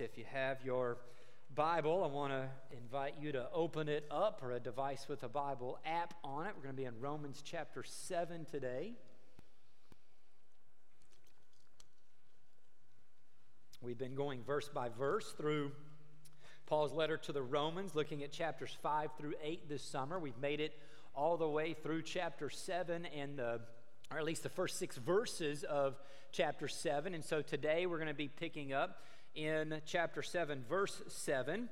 if you have your Bible, I want to invite you to open it up or a device with a Bible app on it. We're going to be in Romans chapter 7 today. We've been going verse by verse through Paul's letter to the Romans, looking at chapters 5 through 8 this summer. We've made it all the way through chapter 7 and the or at least the first six verses of chapter 7. And so today we're going to be picking up in chapter 7, verse 7.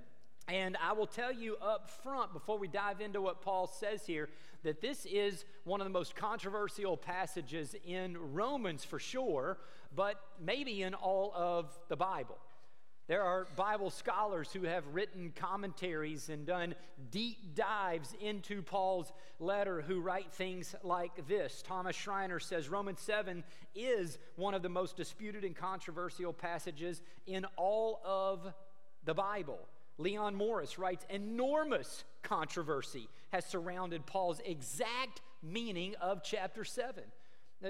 And I will tell you up front before we dive into what Paul says here that this is one of the most controversial passages in Romans for sure, but maybe in all of the Bible. There are Bible scholars who have written commentaries and done deep dives into Paul's letter who write things like this. Thomas Schreiner says Romans 7 is one of the most disputed and controversial passages in all of the Bible. Leon Morris writes enormous controversy has surrounded Paul's exact meaning of chapter 7.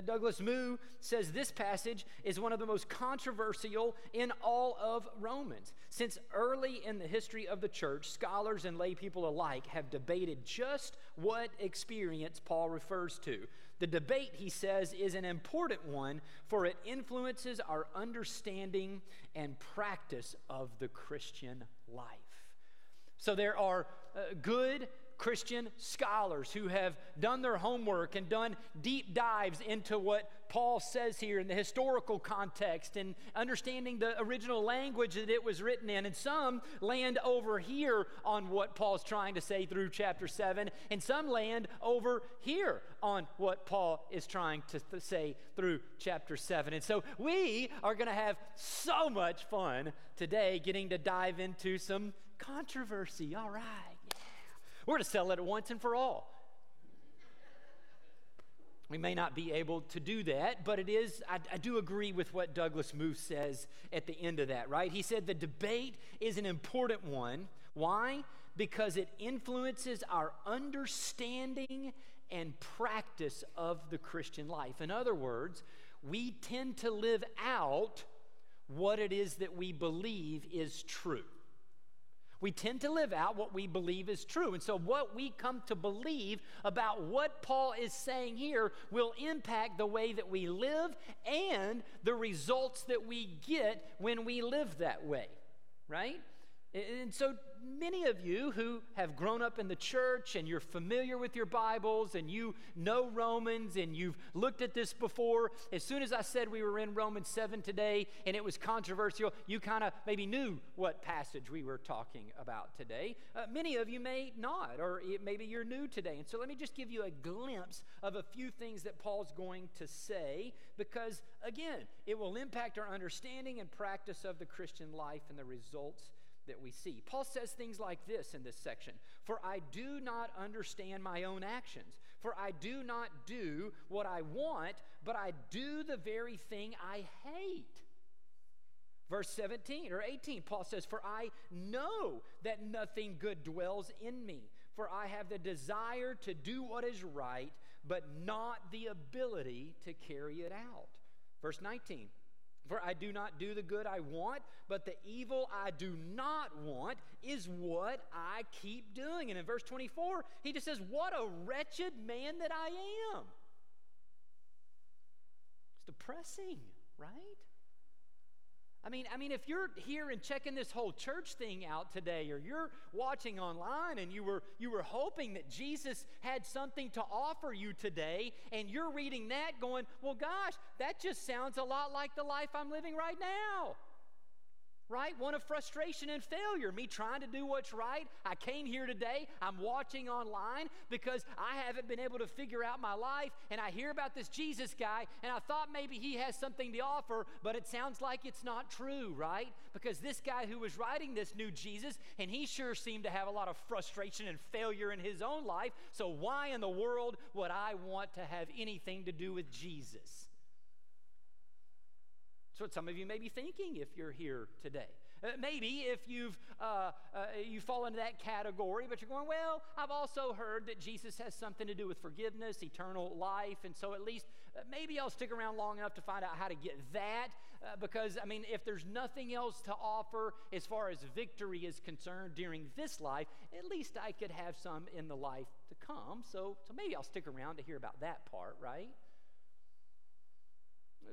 Douglas Moo says this passage is one of the most controversial in all of Romans. Since early in the history of the church, scholars and lay people alike have debated just what experience Paul refers to. The debate, he says, is an important one, for it influences our understanding and practice of the Christian life. So there are uh, good Christian scholars who have done their homework and done deep dives into what Paul says here in the historical context and understanding the original language that it was written in. And some land over here on what Paul's trying to say through chapter 7, and some land over here on what Paul is trying to th- say through chapter 7. And so we are going to have so much fun today getting to dive into some controversy. All right. We're to sell it once and for all. We may not be able to do that, but it is, I, I, do agree with what Douglas Moo says at the end of that, right? He said the debate is an important one. Why? Because it influences our understanding and practice of the Christian life. In other words, we tend to live out what it is that we believe is true. We tend to live out what we believe is true. And so, what we come to believe about what Paul is saying here will impact the way that we live and the results that we get when we live that way, right? And so, many of you who have grown up in the church and you're familiar with your Bibles and you know Romans and you've looked at this before, as soon as I said we were in Romans 7 today and it was controversial, you kind of maybe knew what passage we were talking about today. Uh, many of you may not, or maybe you're new today. And so, let me just give you a glimpse of a few things that Paul's going to say because, again, it will impact our understanding and practice of the Christian life and the results that we see. Paul says things like this in this section For I do not understand my own actions, for I do not do what I want, but I do the very thing I hate. Verse 17 or 18, Paul says, For I know that nothing good dwells in me, for I have the desire to do what is right, but not the ability to carry it out. Verse 19, for I do not do the good I want, but the evil I do not want is what I keep doing. And in verse 24, he just says, What a wretched man that I am. It's depressing, right? I mean, I mean, if you're here and checking this whole church thing out today, or you're watching online and you were you were hoping that Jesus had something to offer you today, and you're reading that going, well, gosh, that just sounds a lot like the life I'm living right now right? One of frustration and failure, me trying to do what's right. I came here today, I'm watching online because I haven't been able to figure out my life, and I hear about this Jesus guy, and I thought maybe he has something to offer, but it sounds like it's not true, right? Because this guy who was writing this new Jesus, and he sure seemed to have a lot of frustration and failure in his own life, so why in the world would I want to have anything to do with Jesus? That's what some of you may be thinking if you're here today. Uh, maybe if you've uh, uh, you fall into that category, but you're going, well, I've also heard that Jesus has something to do with forgiveness, eternal life, and so at least uh, maybe I'll stick around long enough to find out how to get that. Uh, because, I mean, if there's nothing else to offer as far as victory is concerned during this life, at least I could have some in the life to come. So, so maybe I'll stick around to hear about that part, right?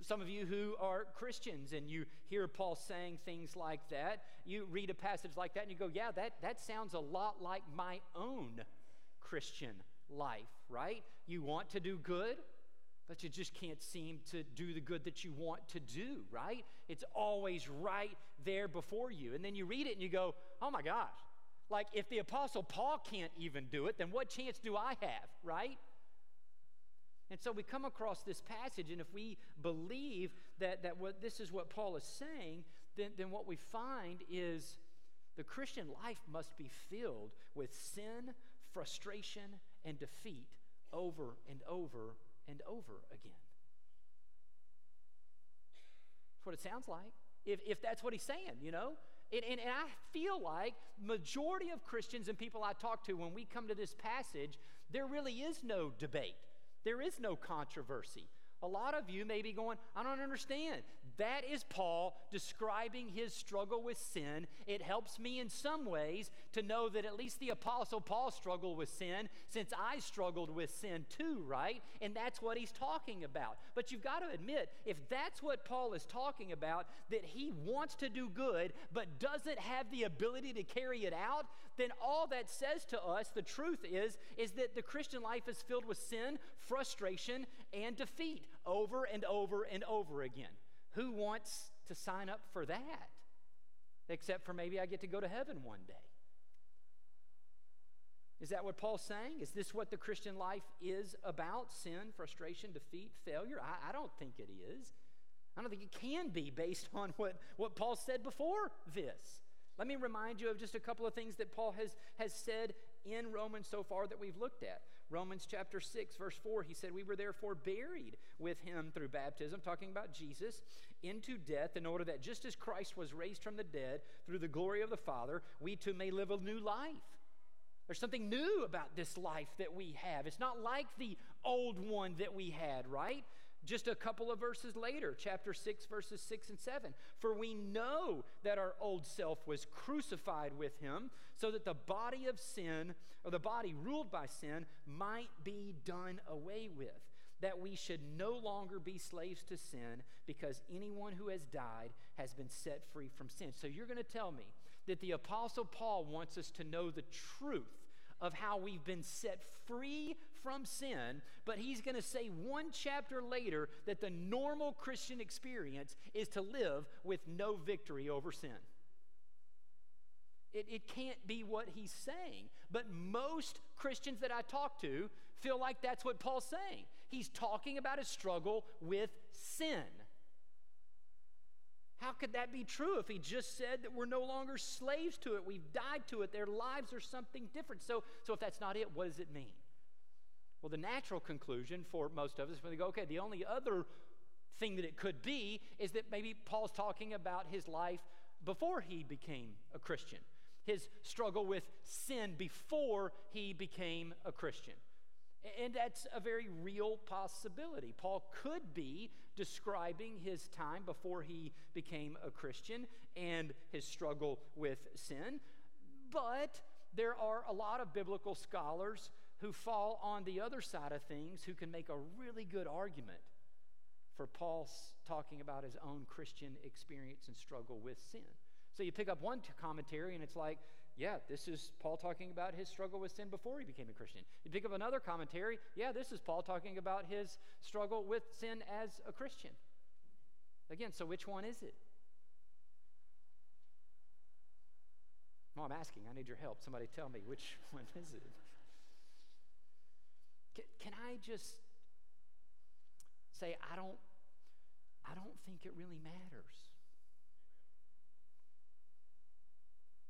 Some of you who are Christians and you hear Paul saying things like that, you read a passage like that and you go, yeah, that, that sounds a lot like my own Christian life, right? You want to do good, but you just can't seem to do the good that you want to do, right? It's always right there before you. And then you read it and you go, oh my gosh, like if the Apostle Paul can't even do it, then what chance do I have, right? And so we come across this passage, and if we believe that, that what this is what Paul is saying, then, then what we find is the Christian life must be filled with sin, frustration, and defeat over and over and over again. That's what it sounds like. If, if that's what he's saying, you know? And, and, and I feel like majority of Christians and people I talk to, when we come to this passage, there really is no debate. There is no controversy. A lot of you may be going, I don't understand. That is Paul describing his struggle with sin. It helps me in some ways to know that at least the Apostle Paul struggled with sin since I struggled with sin too, right? And that's what he's talking about. But you've got to admit, if that's what Paul is talking about, that he wants to do good but doesn't have the ability to carry it out, then all that says to us, the truth is, is that the Christian life is filled with sin, frustration, and defeat over and over and over again. Who wants to sign up for that? Except for maybe I get to go to heaven one day. Is that what Paul's saying? Is this what the Christian life is about? Sin, frustration, defeat, failure? I, I don't think it is. I don't think it can be based on what, what Paul said before this. Let me remind you of just a couple of things that Paul has, has said in Romans so far that we've looked at. Romans chapter 6, verse 4, he said, We were therefore buried with him through baptism, talking about Jesus, into death, in order that just as Christ was raised from the dead through the glory of the Father, we too may live a new life. There's something new about this life that we have. It's not like the old one that we had, right? Just a couple of verses later, chapter 6, verses 6 and 7. For we know that our old self was crucified with him, so that the body of sin, or the body ruled by sin, might be done away with. That we should no longer be slaves to sin, because anyone who has died has been set free from sin. So you're going to tell me that the Apostle Paul wants us to know the truth of how we've been set free from sin, but he's going to say one chapter later that the normal Christian experience is to live with no victory over sin. It, it can't be what he's saying. But most Christians that I talk to feel like that's what Paul's saying. He's talking about a struggle with sin. How could that be true if he just said that we're no longer slaves to it? We've died to it. Their lives are something different. So, so if that's not it, what does it mean? Well, the natural conclusion for most of us, when they go, okay, the only other thing that it could be is that maybe Paul's talking about his life before he became a Christian, his struggle with sin before he became a Christian. And that's a very real possibility. Paul could be describing his time before he became a Christian and his struggle with sin. But there are a lot of biblical scholars who fall on the other side of things who can make a really good argument for Paul talking about his own Christian experience and struggle with sin. So you pick up one commentary and it's like, yeah, this is Paul talking about his struggle with sin before he became a Christian. You pick up another commentary, yeah, this is Paul talking about his struggle with sin as a Christian. Again, so which one is it? Well, I'm asking. I need your help. Somebody tell me which one is it? Can, can I just say I don't I don't think it really matters.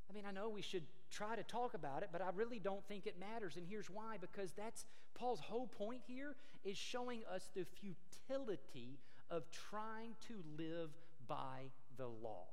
I mean, I know we should try to talk about it, but I really don't think it matters. And here's why because that's Paul's whole point here is showing us the futility of trying to live by the law.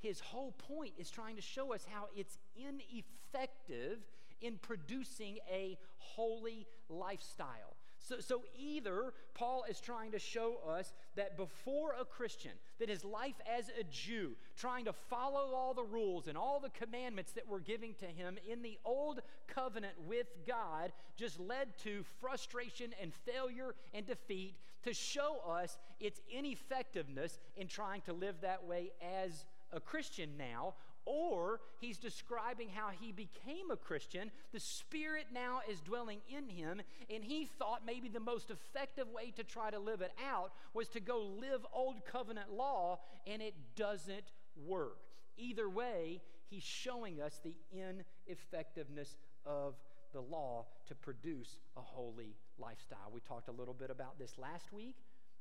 His whole point is trying to show us how it's ineffective in producing a holy lifestyle. So, so either Paul is trying to show us that before a Christian, that his life as a Jew, trying to follow all the rules and all the commandments that were giving to him in the old covenant with God, just led to frustration and failure and defeat, to show us its ineffectiveness in trying to live that way as a Christian now, or he's describing how he became a Christian. The Spirit now is dwelling in him, and he thought maybe the most effective way to try to live it out was to go live Old Covenant law, and it doesn't work. Either way, he's showing us the ineffectiveness of the law to produce a holy lifestyle. We talked a little bit about this last week.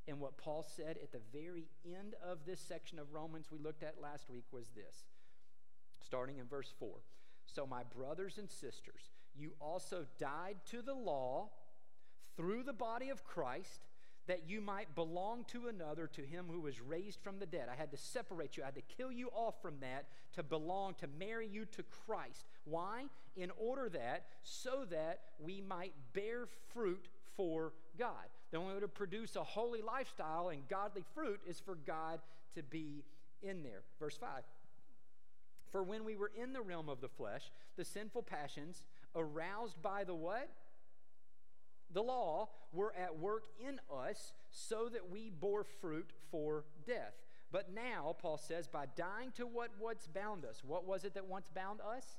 And what Paul said at the very end of this section of Romans we looked at last week was this starting in verse 4. So, my brothers and sisters, you also died to the law through the body of Christ that you might belong to another, to him who was raised from the dead. I had to separate you, I had to kill you off from that to belong, to marry you to Christ. Why? In order that, so that we might bear fruit for God. The only way to produce a holy lifestyle and godly fruit is for God to be in there. Verse 5 for when we were in the realm of the flesh, the sinful passions aroused by the what? The law were at work in us so that we bore fruit for death. But now, Paul says, by dying to what once bound us, what was it that once bound us?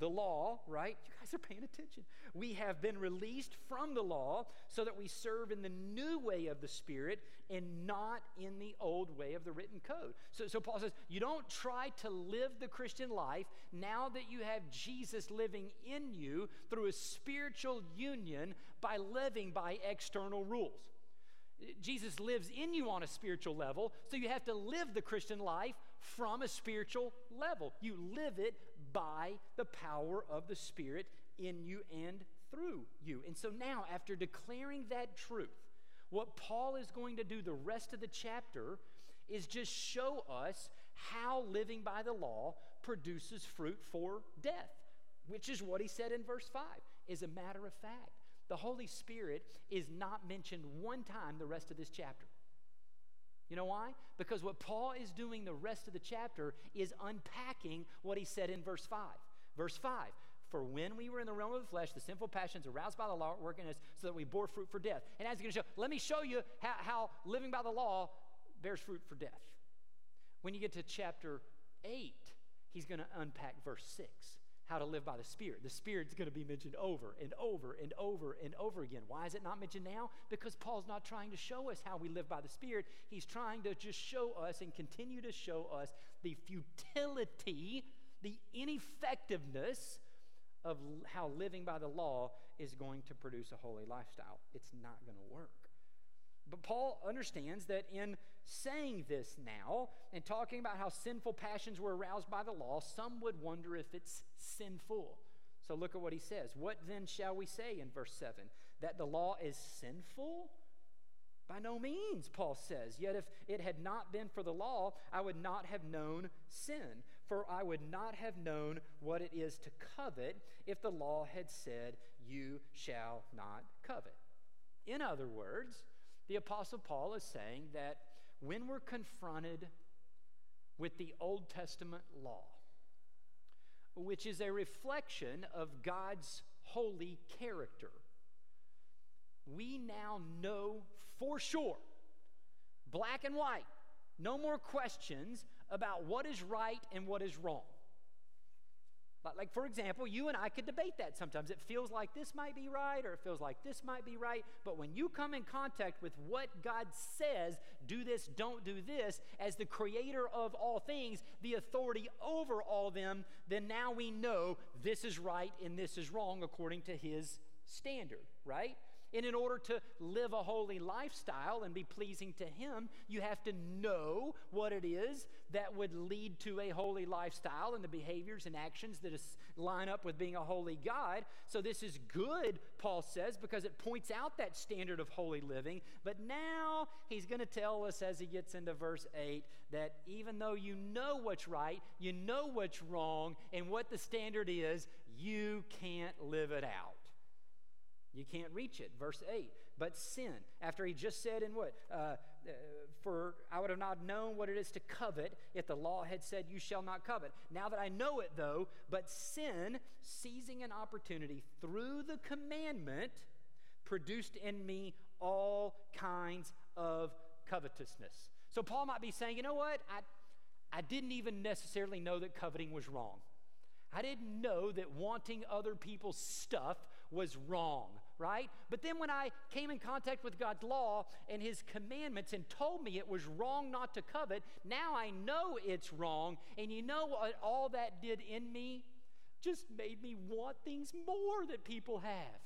The law, right? You guys are paying attention. We have been released from the law so that we serve in the new way of the Spirit and not in the old way of the written code. So, so Paul says, you don't try to live the Christian life now that you have Jesus living in you through a spiritual union by living by external rules. Jesus lives in you on a spiritual level, so you have to live the Christian life from a spiritual level. You live it by the power of the Spirit in you and through you. And so now, after declaring that truth, what Paul is going to do the rest of the chapter is just show us how living by the law produces fruit for death, which is what he said in verse 5. As a matter of fact, the Holy Spirit is not mentioned one time the rest of this chapter. You know why? Because what Paul is doing the rest of the chapter is unpacking what he said in verse 5. Verse 5 For when we were in the realm of the flesh, the sinful passions aroused by the law were working us so that we bore fruit for death. And as he's going to show, let me show you how, how living by the law bears fruit for death. When you get to chapter 8, he's going to unpack verse 6 how to live by the Spirit. The Spirit's going to be mentioned over and over and over and over again. Why is it not mentioned now? Because Paul's not trying to show us how we live by the Spirit. He's trying to just show us and continue to show us the futility, the ineffectiveness of how living by the law is going to produce a holy lifestyle. It's not going to work. But Paul understands that in saying this now and talking about how sinful passions were aroused by the law, some would wonder if it's sinful. So look at what he says. What then shall we say in verse 7? That the law is sinful? By no means, Paul says. Yet if it had not been for the law, I would not have known sin. For I would not have known what it is to covet if the law had said, You shall not covet. In other words, the Apostle Paul is saying that when we're confronted with the Old Testament law, which is a reflection of God's holy character, we now know for sure, black and white, no more questions about what is right and what is wrong. Like, for example, you and I could debate that sometimes. It feels like this might be right or it feels like this might be right. But when you come in contact with what God says, do this, don't do this, as the creator of all things, the authority over all them, then now we know this is right and this is wrong according to his standard, right? And in order to live a holy lifestyle and be pleasing to Him, you have to know what it is that would lead to a holy lifestyle and the behaviors and actions that line up with being a holy God. So, this is good, Paul says, because it points out that standard of holy living. But now he's going to tell us as he gets into verse 8 that even though you know what's right, you know what's wrong, and what the standard is, you can't live it out. You can't reach it. Verse 8. But sin, after he just said in what? Uh, uh, for I would have not known what it is to covet if the law had said, You shall not covet. Now that I know it, though, but sin, seizing an opportunity through the commandment, produced in me all kinds of covetousness. So Paul might be saying, You know what? I, I didn't even necessarily know that coveting was wrong. I didn't know that wanting other people's stuff was wrong, right? But then when I came in contact with God's law and His commandments and told me it was wrong not to covet, now I know it's wrong. And you know what all that did in me? Just made me want things more that people have.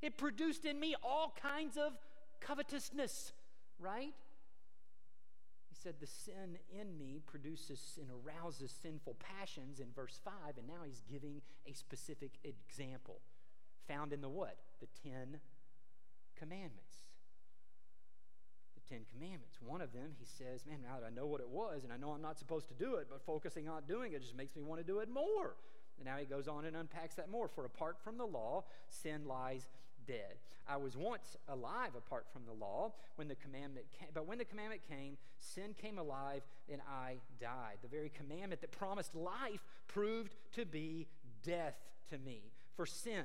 It produced in me all kinds of covetousness, right? He said, The sin in me produces and arouses sinful passions in verse 5, and now he's giving a specific example found in the what? The Ten Commandments. The Ten Commandments. One of them, he says, Man, now that I know what it was, and I know I'm not supposed to do it, but focusing on doing it just makes me want to do it more. And now he goes on and unpacks that more. For apart from the law, sin lies dead. I was once alive apart from the law when the commandment came, but when the commandment came, sin came alive and I died. The very commandment that promised life proved to be death to me. For sin,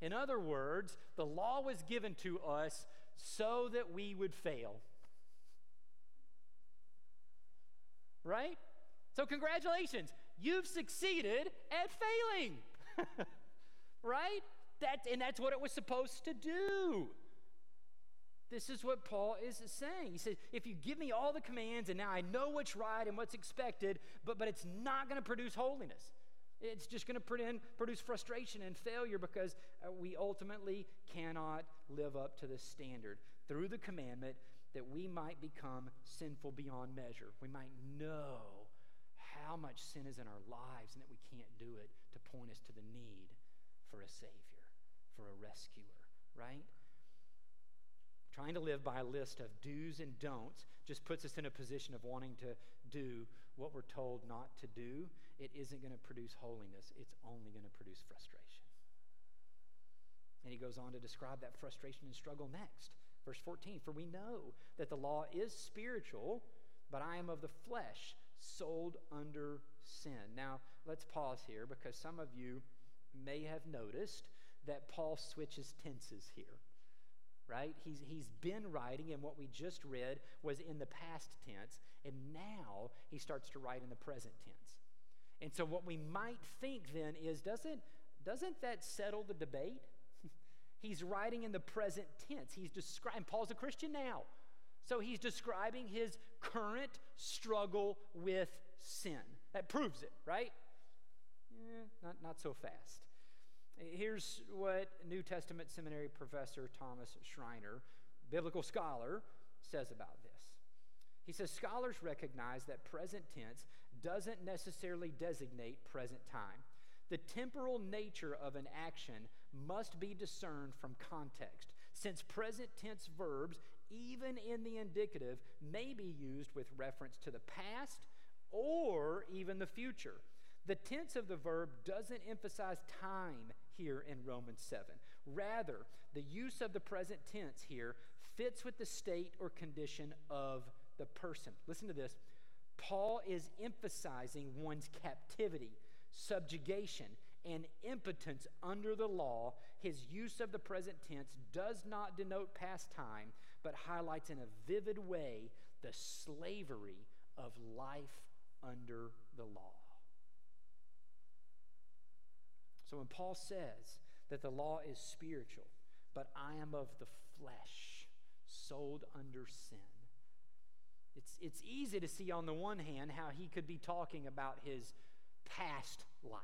In other words, the law was given to us so that we would fail. Right? So, congratulations, you've succeeded at failing. right? That, and that's what it was supposed to do. This is what Paul is saying. He says, if you give me all the commands and now I know what's right and what's expected, but, but it's not going to produce holiness. It's just going to produce frustration and failure because uh, we ultimately cannot live up to the standard. Through the commandment, that we might become sinful beyond measure. We might know how much sin is in our lives and that we can't do it to point us to the need for a Savior for a rescuer, right? Trying to live by a list of do's and don'ts just puts us in a position of wanting to do what we're told not to do. It isn't going to produce holiness, it's only going to produce frustration. And he goes on to describe that frustration and struggle next. Verse 14 For we know that the law is spiritual, but I am of the flesh, sold under sin. Now, let's pause here because some of you may have noticed that Paul switches tenses here, right? He's, he's been writing, and what we just read was in the past tense, and now he starts to write in the present tense. And so, what we might think then is doesn't, doesn't that settle the debate? he's writing in the present tense. He's describing, Paul's a Christian now. So, he's describing his current struggle with sin. That proves it, right? Eh, not, not so fast. Here's what New Testament seminary professor Thomas Schreiner, biblical scholar, says about this. He says scholars recognize that present tense doesn't necessarily designate present time. The temporal nature of an action must be discerned from context, since present tense verbs, even in the indicative, may be used with reference to the past or even the future. The tense of the verb doesn't emphasize time here in Romans 7. Rather, the use of the present tense here fits with the state or condition of the person. Listen to this. Paul is emphasizing one's captivity, subjugation, and impotence under the law. His use of the present tense does not denote past time, but highlights in a vivid way the slavery of life under the law. So when Paul says that the law is spiritual, but I am of the flesh, sold under sin, it's, it's easy to see on the one hand how he could be talking about his past life,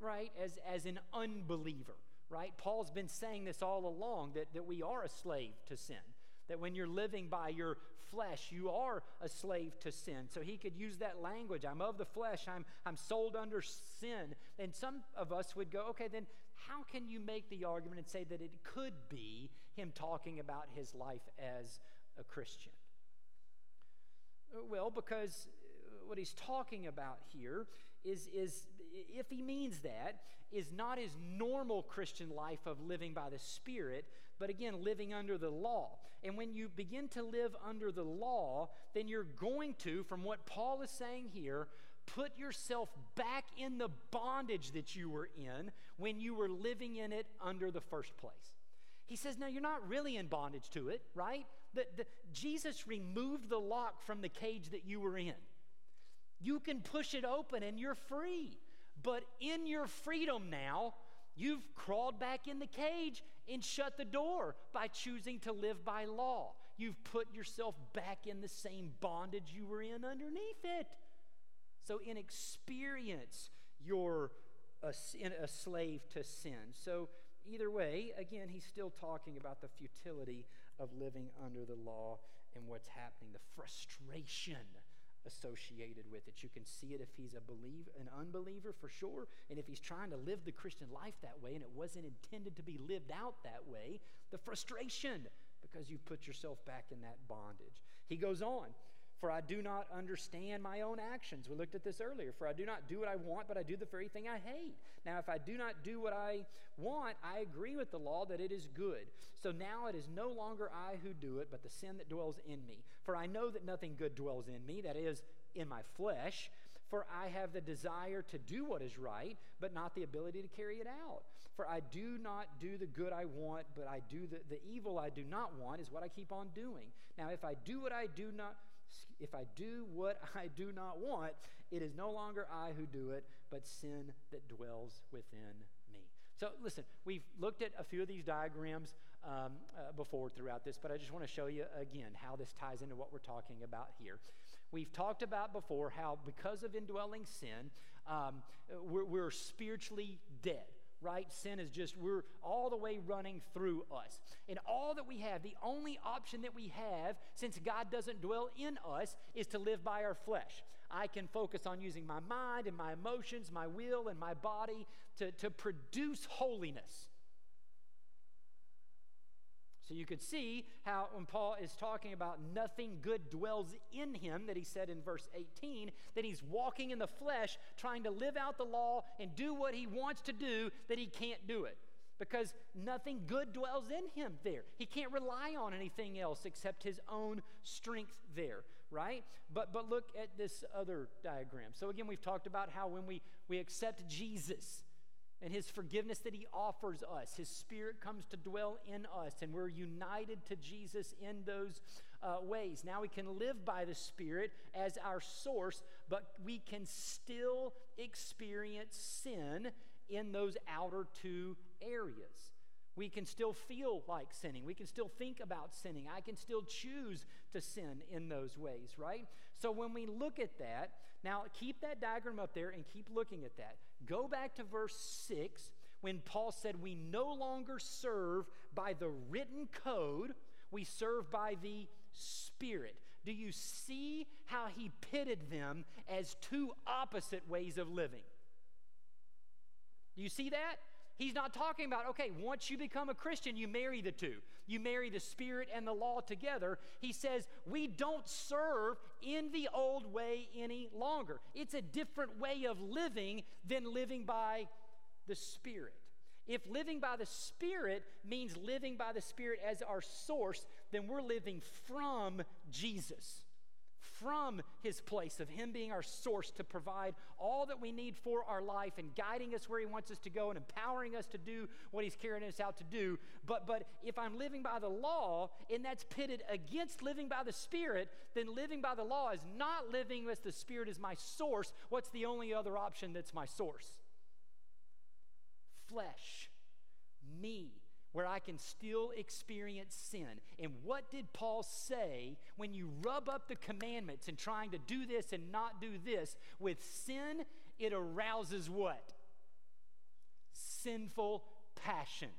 right? As, as an unbeliever, right? Paul's been saying this all along that, that we are a slave to sin. That when you're living by your flesh, you are a slave to sin. So he could use that language I'm of the flesh, I'm, I'm sold under sin. And some of us would go, okay, then how can you make the argument and say that it could be him talking about his life as a Christian? Well, because uh, what he's talking about here is, is if he means that, is not his normal Christian life of living by the Spirit, but again, living under the law. And when you begin to live under the law, then you're going to, from what Paul is saying here, put yourself back in the bondage that you were in when you were living in it under the first place. He says, No, you're not really in bondage to it, right? The, Jesus removed the lock from the cage that you were in. You can push it open and you're free. But in your freedom now, you've crawled back in the cage and shut the door by choosing to live by law. You've put yourself back in the same bondage you were in underneath it. So, in experience, you're a, a slave to sin. So, either way, again, he's still talking about the futility of living under the law and what's happening, the frustration associated with it. You can see it if he's a believer, an unbeliever for sure, and if he's trying to live the Christian life that way and it wasn't intended to be lived out that way, the frustration because you put yourself back in that bondage. He goes on, for I do not understand my own actions. We looked at this earlier. For I do not do what I want, but I do the very thing I hate. Now, if I do not do what I want, I agree with the law that it is good. So now it is no longer I who do it, but the sin that dwells in me. For I know that nothing good dwells in me, that is, in my flesh. For I have the desire to do what is right, but not the ability to carry it out. For I do not do the good I want, but I do the, the evil I do not want, is what I keep on doing. Now, if I do what I do not if I do what I do not want, it is no longer I who do it, but sin that dwells within me. So, listen, we've looked at a few of these diagrams um, uh, before throughout this, but I just want to show you again how this ties into what we're talking about here. We've talked about before how, because of indwelling sin, um, we're, we're spiritually dead right? Sin is just, we're all the way running through us. And all that we have, the only option that we have, since God doesn't dwell in us, is to live by our flesh. I can focus on using my mind and my emotions, my will and my body to, to produce holiness. So you could see how when Paul is talking about nothing good dwells in him, that he said in verse 18, that he's walking in the flesh, trying to live out the law and do what he wants to do, that he can't do it. Because nothing good dwells in him there. He can't rely on anything else except his own strength there, right? But but look at this other diagram. So again, we've talked about how when we, we accept Jesus, and his forgiveness that he offers us. His spirit comes to dwell in us, and we're united to Jesus in those uh, ways. Now we can live by the Spirit as our source, but we can still experience sin in those outer two areas. We can still feel like sinning. We can still think about sinning. I can still choose to sin in those ways, right? So when we look at that, now keep that diagram up there and keep looking at that. Go back to verse 6 when Paul said, We no longer serve by the written code, we serve by the Spirit. Do you see how he pitted them as two opposite ways of living? Do you see that? He's not talking about, okay, once you become a Christian, you marry the two. You marry the Spirit and the law together. He says, we don't serve in the old way any longer. It's a different way of living than living by the Spirit. If living by the Spirit means living by the Spirit as our source, then we're living from Jesus from his place of him being our source to provide all that we need for our life and guiding us where he wants us to go and empowering us to do what he's carrying us out to do. But but if i'm living by the law and that's pitted against living by the spirit then living by the law is not living as the spirit is my source. What's the only other option that's my source? Flesh. Me where I can still experience sin. And what did Paul say when you rub up the commandments and trying to do this and not do this? With sin, it arouses what? Sinful passions.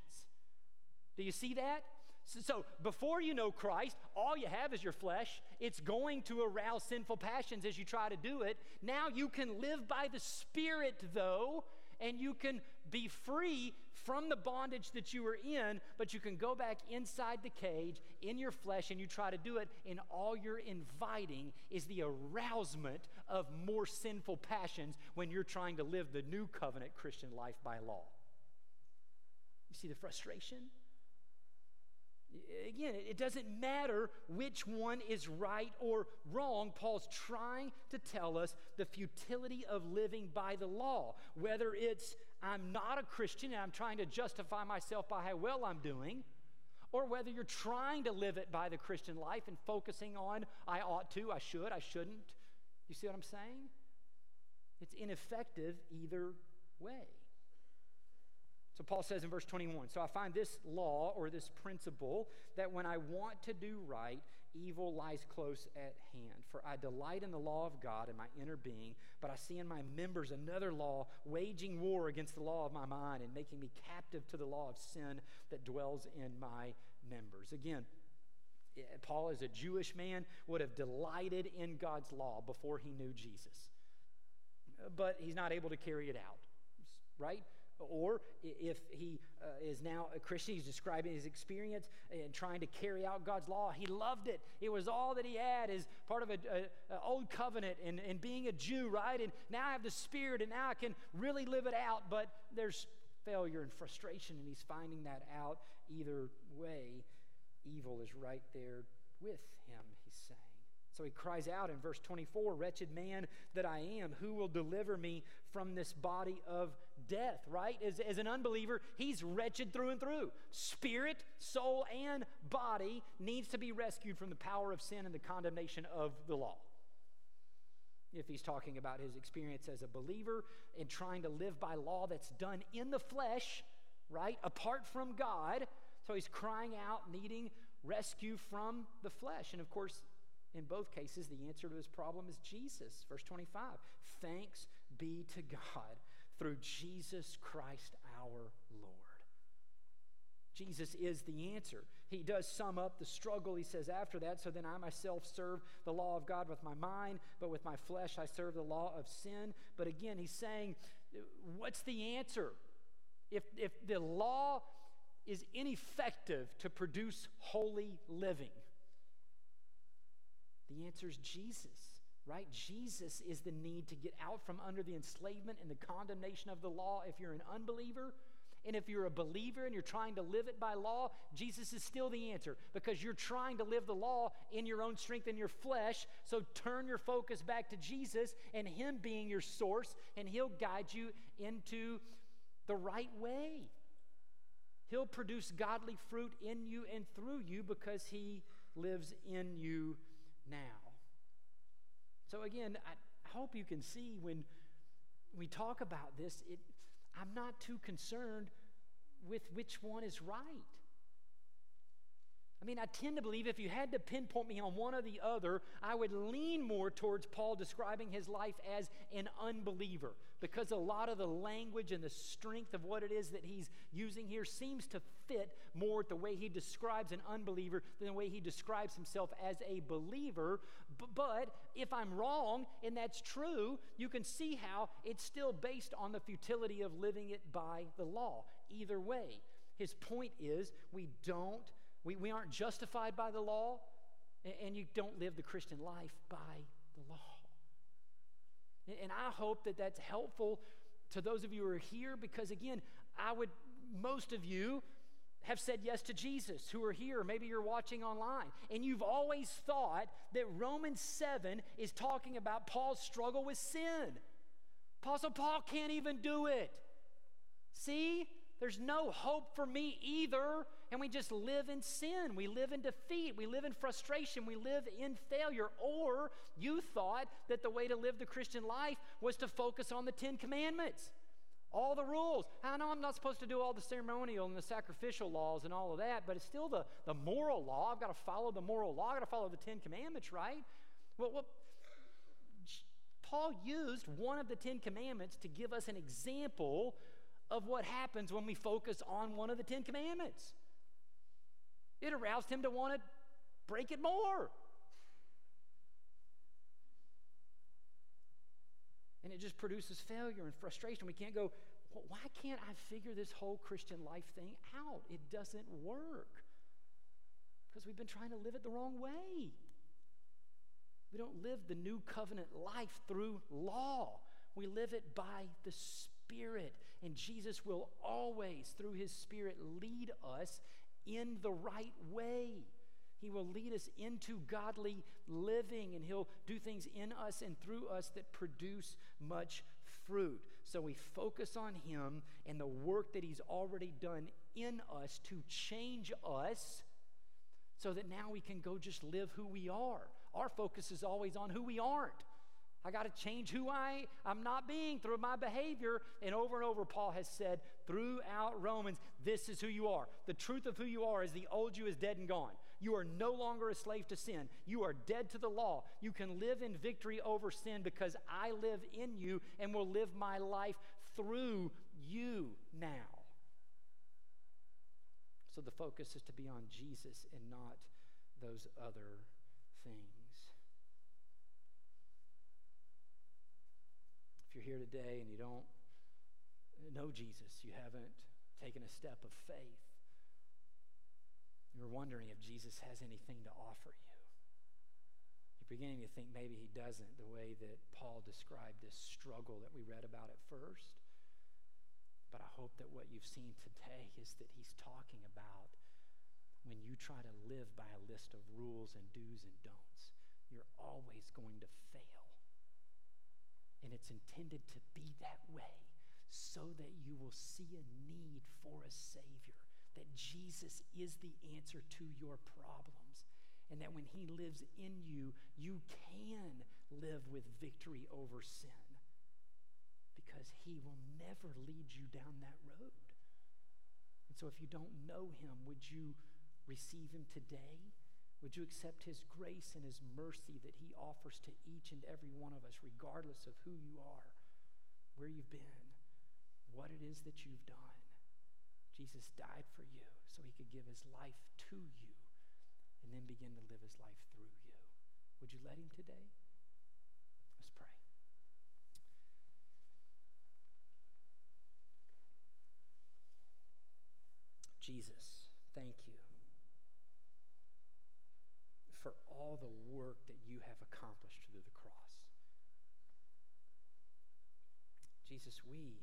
Do you see that? So, before you know Christ, all you have is your flesh. It's going to arouse sinful passions as you try to do it. Now you can live by the Spirit, though, and you can be free from the bondage that you were in, but you can go back inside the cage in your flesh and you try to do it, and all you're inviting is the arousement of more sinful passions when you're trying to live the new covenant Christian life by law. You see the frustration? Again, it doesn't matter which one is right or wrong. Paul's trying to tell us the futility of living by the law. Whether it's I'm not a Christian and I'm trying to justify myself by how well I'm doing, or whether you're trying to live it by the Christian life and focusing on I ought to, I should, I shouldn't. You see what I'm saying? It's ineffective either way. So Paul says in verse 21 So I find this law or this principle that when I want to do right, evil lies close at hand. For I delight in the law of God in my inner being, but I see in my members another law waging war against the law of my mind and making me captive to the law of sin that dwells in my members. Again, eh, Paul, as a Jewish man, would have delighted in God's law before he knew Jesus. But he's not able to carry it out, right? Or if he uh, is now a Christian, he's describing his experience and trying to carry out God's law. He loved it. It was all that he had as part of an old covenant and, and being a Jew, right? And now I have the Spirit and now I can really live it out. But there's failure and frustration, and he's finding that out either way. Evil is right there with him, he's saying. So he cries out in verse 24 Wretched man that I am, who will deliver me from this body of death, right? As, as an unbeliever, he's wretched through and through. Spirit, soul, and body needs to be rescued from the power of sin and the condemnation of the law. If he's talking about his experience as a believer and trying to live by law that's done in the flesh, right? Apart from God. So he's crying out, needing rescue from the flesh. And of course, in both cases, the answer to his problem is Jesus. Verse 25 Thanks be to God through Jesus Christ our Lord. Jesus is the answer. He does sum up the struggle, he says after that. So then I myself serve the law of God with my mind, but with my flesh I serve the law of sin. But again, he's saying, what's the answer? If, if the law is ineffective to produce holy living, the answer is Jesus right? Jesus is the need to get out from under the enslavement and the condemnation of the law if you're an unbeliever. And if you're a believer and you're trying to live it by law, Jesus is still the answer because you're trying to live the law in your own strength and your flesh. So turn your focus back to Jesus and Him being your source, and He'll guide you into the right way. He'll produce godly fruit in you and through you because He lives in you now. So, again, I hope you can see when we talk about this, it, I'm not too concerned with which one is right. I mean, I tend to believe if you had to pinpoint me on one or the other, I would lean more towards Paul describing his life as an unbeliever because a lot of the language and the strength of what it is that he's using here seems to fit more the way he describes an unbeliever than the way he describes himself as a believer. But if I'm wrong and that's true, you can see how it's still based on the futility of living it by the law. Either way, his point is we don't we, we aren't justified by the law, and, and you don't live the Christian life by the law. And, and I hope that that's helpful to those of you who are here because, again, I would, most of you, have said yes to Jesus who are here. Maybe you're watching online. And you've always thought that Romans 7 is talking about Paul's struggle with sin. Apostle Paul can't even do it. See? There's no hope for me either. And we just live in sin. We live in defeat. We live in frustration. We live in failure. Or you thought that the way to live the Christian life was to focus on the Ten Commandments, all the rules. I know I'm not supposed to do all the ceremonial and the sacrificial laws and all of that, but it's still the, the moral law. I've got to follow the moral law. I've got to follow the Ten Commandments, right? Well, well Paul used one of the Ten Commandments to give us an example of what happens when we focus on one of the Ten Commandments. It aroused him to want to break it more. And it just produces failure and frustration. We can't go, well, why can't I figure this whole Christian life thing out? It doesn't work. Because we've been trying to live it the wrong way. We don't live the new covenant life through law, we live it by the Spirit. And Jesus will always, through His Spirit, lead us in the right way. He will lead us into godly living, and He'll do things in us and through us that produce much fruit. So we focus on Him and the work that He's already done in us to change us so that now we can go just live who we are. Our focus is always on who we aren't. I got to change who I I'm not being through my behavior. And over and over, Paul has said throughout Romans, this is who you are. The truth of who you are is the old you is dead and gone. You are no longer a slave to sin. You are dead to the law. You can live in victory over sin because I live in you and will live my life through you now. So the focus is to be on Jesus and not those other things. You're here today and you don't know Jesus, you haven't taken a step of faith, you're wondering if Jesus has anything to offer you. You're beginning to think maybe he doesn't, the way that Paul described this struggle that we read about at first. But I hope that what you've seen today is that he's talking about when you try to live by a list of rules and do's and don'ts, you're always going to fail. And it's intended to be that way so that you will see a need for a Savior, that Jesus is the answer to your problems, and that when He lives in you, you can live with victory over sin because He will never lead you down that road. And so, if you don't know Him, would you receive Him today? Would you accept His grace and His mercy that He offers to each and every one of us, regardless of who you are, where you've been, what it is that you've done? Jesus died for you so He could give His life to you and then begin to live His life through you. Would you let Him today? Let's pray. Jesus, thank you for the work that you have accomplished through the cross. Jesus, we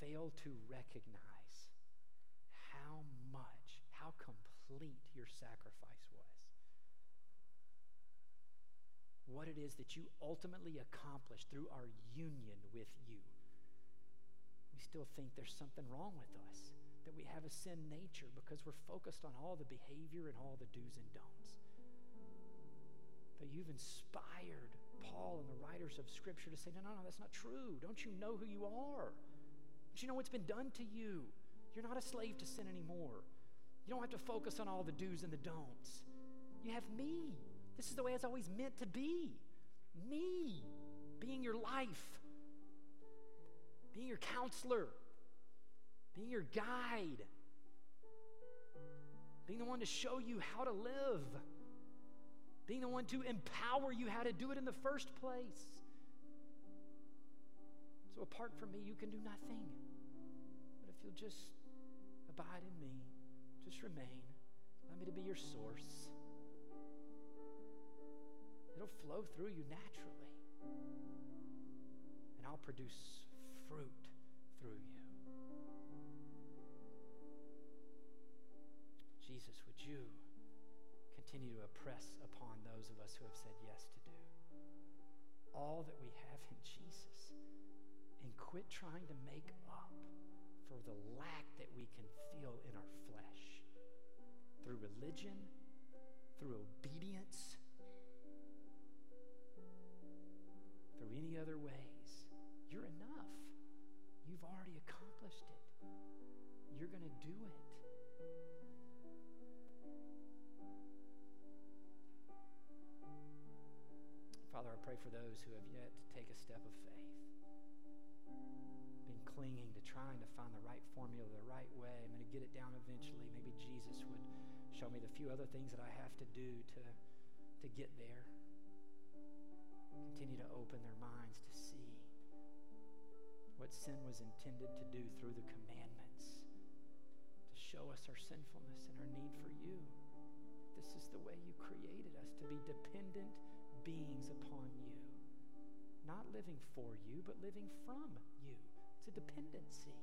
fail to recognize how much, how complete your sacrifice was. What it is that you ultimately accomplished through our union with you. We still think there's something wrong with us that we have a sin nature because we're focused on all the behavior and all the do's and don'ts. But you've inspired Paul and the writers of Scripture to say, no, no, no, that's not true. Don't you know who you are? Don't you know what's been done to you? You're not a slave to sin anymore. You don't have to focus on all the do's and the don'ts. You have me. This is the way it's always meant to be. Me being your life, being your counselor, being your guide, being the one to show you how to live, being the one to empower you how to do it in the first place. So, apart from me, you can do nothing. But if you'll just abide in me, just remain, allow me to be your source, it'll flow through you naturally. And I'll produce fruit through you. You continue to oppress upon those of us who have said yes to do all that we have in Jesus and quit trying to make up for the lack that we can feel in our flesh through religion, through obedience, through any other ways. You're enough. You've already accomplished it. You're going to do it. Father, I pray for those who have yet to take a step of faith, been clinging to trying to find the right formula, the right way. I'm going to get it down eventually. Maybe Jesus would show me the few other things that I have to do to, to get there. Continue to open their minds to see what sin was intended to do through the commandments, to show us our sinfulness and our need for you. This is the way you created us to be dependent beings upon you. Not living for you, but living from you. It's a dependency.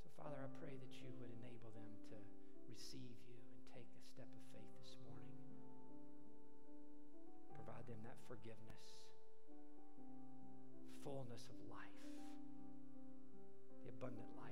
So, Father, I pray that you would enable them to receive you and take a step of faith this morning. Provide them that forgiveness, fullness of life, the abundant life